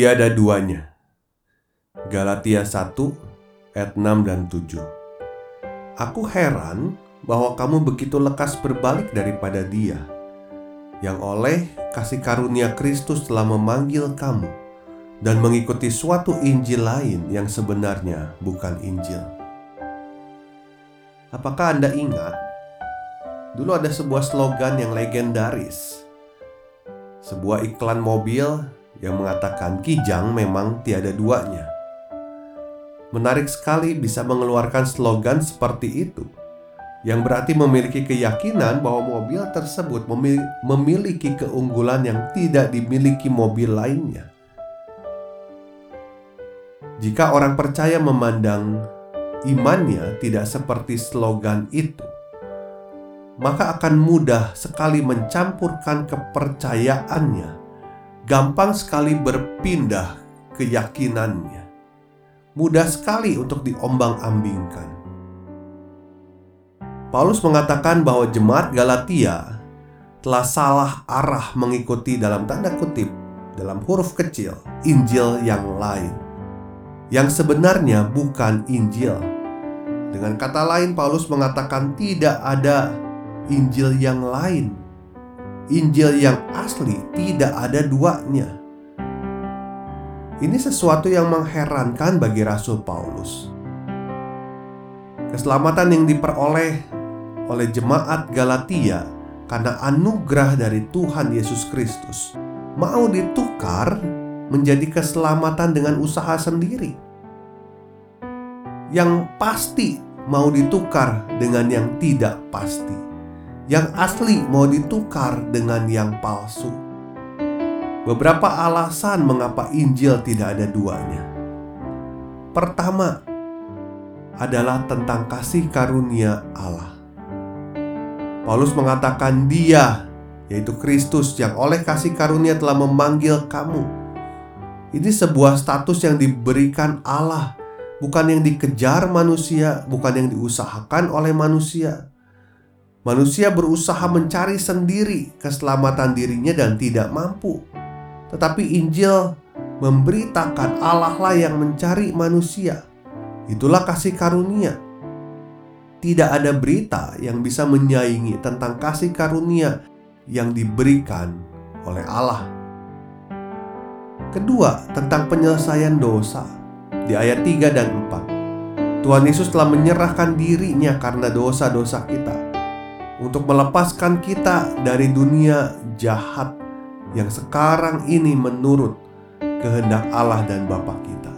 Tiada duanya. Galatia 1 ayat 6 dan 7. Aku heran bahwa kamu begitu lekas berbalik daripada dia yang oleh kasih karunia Kristus telah memanggil kamu dan mengikuti suatu Injil lain yang sebenarnya bukan Injil. Apakah Anda ingat? Dulu ada sebuah slogan yang legendaris. Sebuah iklan mobil yang mengatakan Kijang memang tiada duanya. Menarik sekali bisa mengeluarkan slogan seperti itu, yang berarti memiliki keyakinan bahwa mobil tersebut memiliki keunggulan yang tidak dimiliki mobil lainnya. Jika orang percaya memandang imannya tidak seperti slogan itu, maka akan mudah sekali mencampurkan kepercayaannya gampang sekali berpindah keyakinannya. Mudah sekali untuk diombang-ambingkan. Paulus mengatakan bahwa jemaat Galatia telah salah arah mengikuti dalam tanda kutip dalam huruf kecil Injil yang lain yang sebenarnya bukan Injil. Dengan kata lain Paulus mengatakan tidak ada Injil yang lain Injil yang asli tidak ada duanya. Ini sesuatu yang mengherankan bagi Rasul Paulus. Keselamatan yang diperoleh oleh jemaat Galatia karena anugerah dari Tuhan Yesus Kristus mau ditukar menjadi keselamatan dengan usaha sendiri. Yang pasti mau ditukar dengan yang tidak pasti yang asli mau ditukar dengan yang palsu. Beberapa alasan mengapa Injil tidak ada duanya. Pertama adalah tentang kasih karunia Allah. Paulus mengatakan Dia, yaitu Kristus yang oleh kasih karunia telah memanggil kamu. Ini sebuah status yang diberikan Allah, bukan yang dikejar manusia, bukan yang diusahakan oleh manusia. Manusia berusaha mencari sendiri keselamatan dirinya dan tidak mampu. Tetapi Injil memberitakan Allah lah yang mencari manusia. Itulah kasih karunia. Tidak ada berita yang bisa menyaingi tentang kasih karunia yang diberikan oleh Allah. Kedua, tentang penyelesaian dosa di ayat 3 dan 4. Tuhan Yesus telah menyerahkan dirinya karena dosa-dosa kita untuk melepaskan kita dari dunia jahat yang sekarang ini menurut kehendak Allah dan Bapa kita.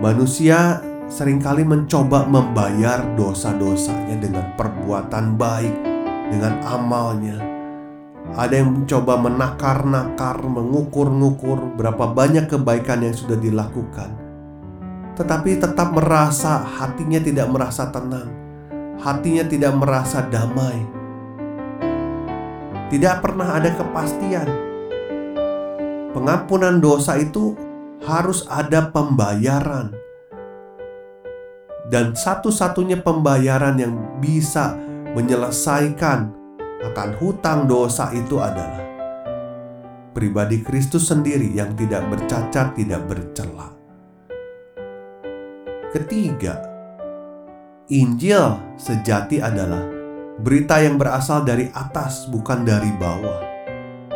Manusia sering kali mencoba membayar dosa-dosanya dengan perbuatan baik, dengan amalnya. Ada yang mencoba menakar-nakar, mengukur-ngukur berapa banyak kebaikan yang sudah dilakukan, tetapi tetap merasa hatinya tidak merasa tenang hatinya tidak merasa damai. Tidak pernah ada kepastian. Pengampunan dosa itu harus ada pembayaran. Dan satu-satunya pembayaran yang bisa menyelesaikan akan hutang dosa itu adalah pribadi Kristus sendiri yang tidak bercacat, tidak bercela. Ketiga, Injil sejati adalah berita yang berasal dari atas, bukan dari bawah.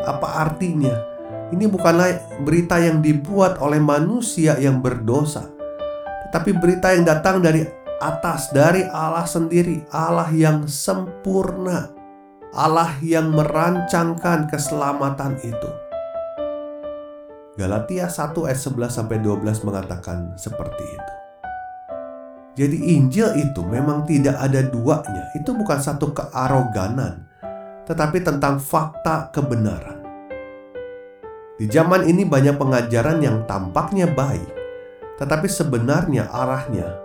Apa artinya? Ini bukanlah berita yang dibuat oleh manusia yang berdosa, tetapi berita yang datang dari atas, dari Allah sendiri, Allah yang sempurna, Allah yang merancangkan keselamatan itu. Galatia 1 ayat 11 sampai 12 mengatakan seperti itu. Jadi Injil itu memang tidak ada duanya. Itu bukan satu kearoganan, tetapi tentang fakta kebenaran. Di zaman ini banyak pengajaran yang tampaknya baik, tetapi sebenarnya arahnya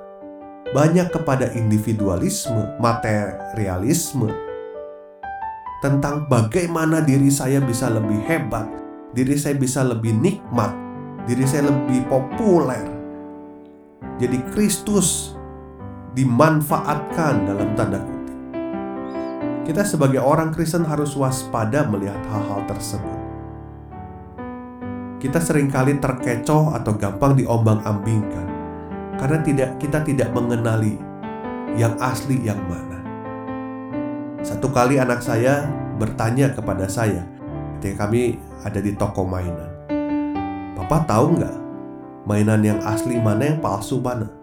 banyak kepada individualisme, materialisme, tentang bagaimana diri saya bisa lebih hebat, diri saya bisa lebih nikmat, diri saya lebih populer. Jadi Kristus dimanfaatkan dalam tanda kutip. Kita sebagai orang Kristen harus waspada melihat hal-hal tersebut kita sering kali terkecoh atau gampang diombang-ambingkan karena tidak kita tidak mengenali yang asli yang mana. Satu kali anak saya bertanya kepada saya ketika kami ada di toko mainan. Papa tahu nggak mainan yang asli mana yang palsu mana?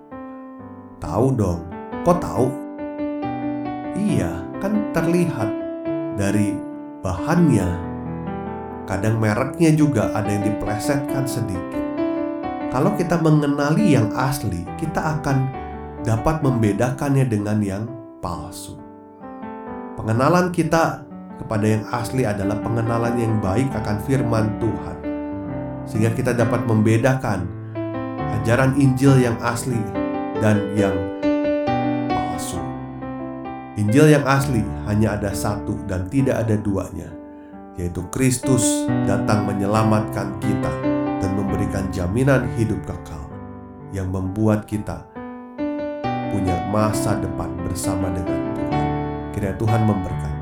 Tahu dong. Kok tahu? Iya, kan terlihat dari bahannya, Kadang mereknya juga ada yang diplesetkan sedikit. Kalau kita mengenali yang asli, kita akan dapat membedakannya dengan yang palsu. Pengenalan kita kepada yang asli adalah pengenalan yang baik akan firman Tuhan, sehingga kita dapat membedakan ajaran Injil yang asli dan yang palsu. Injil yang asli hanya ada satu dan tidak ada duanya, yaitu Kristus datang menyelamatkan kita dan memberikan jaminan hidup kekal yang membuat kita punya masa depan bersama dengan Tuhan. Kiranya Tuhan memberkati.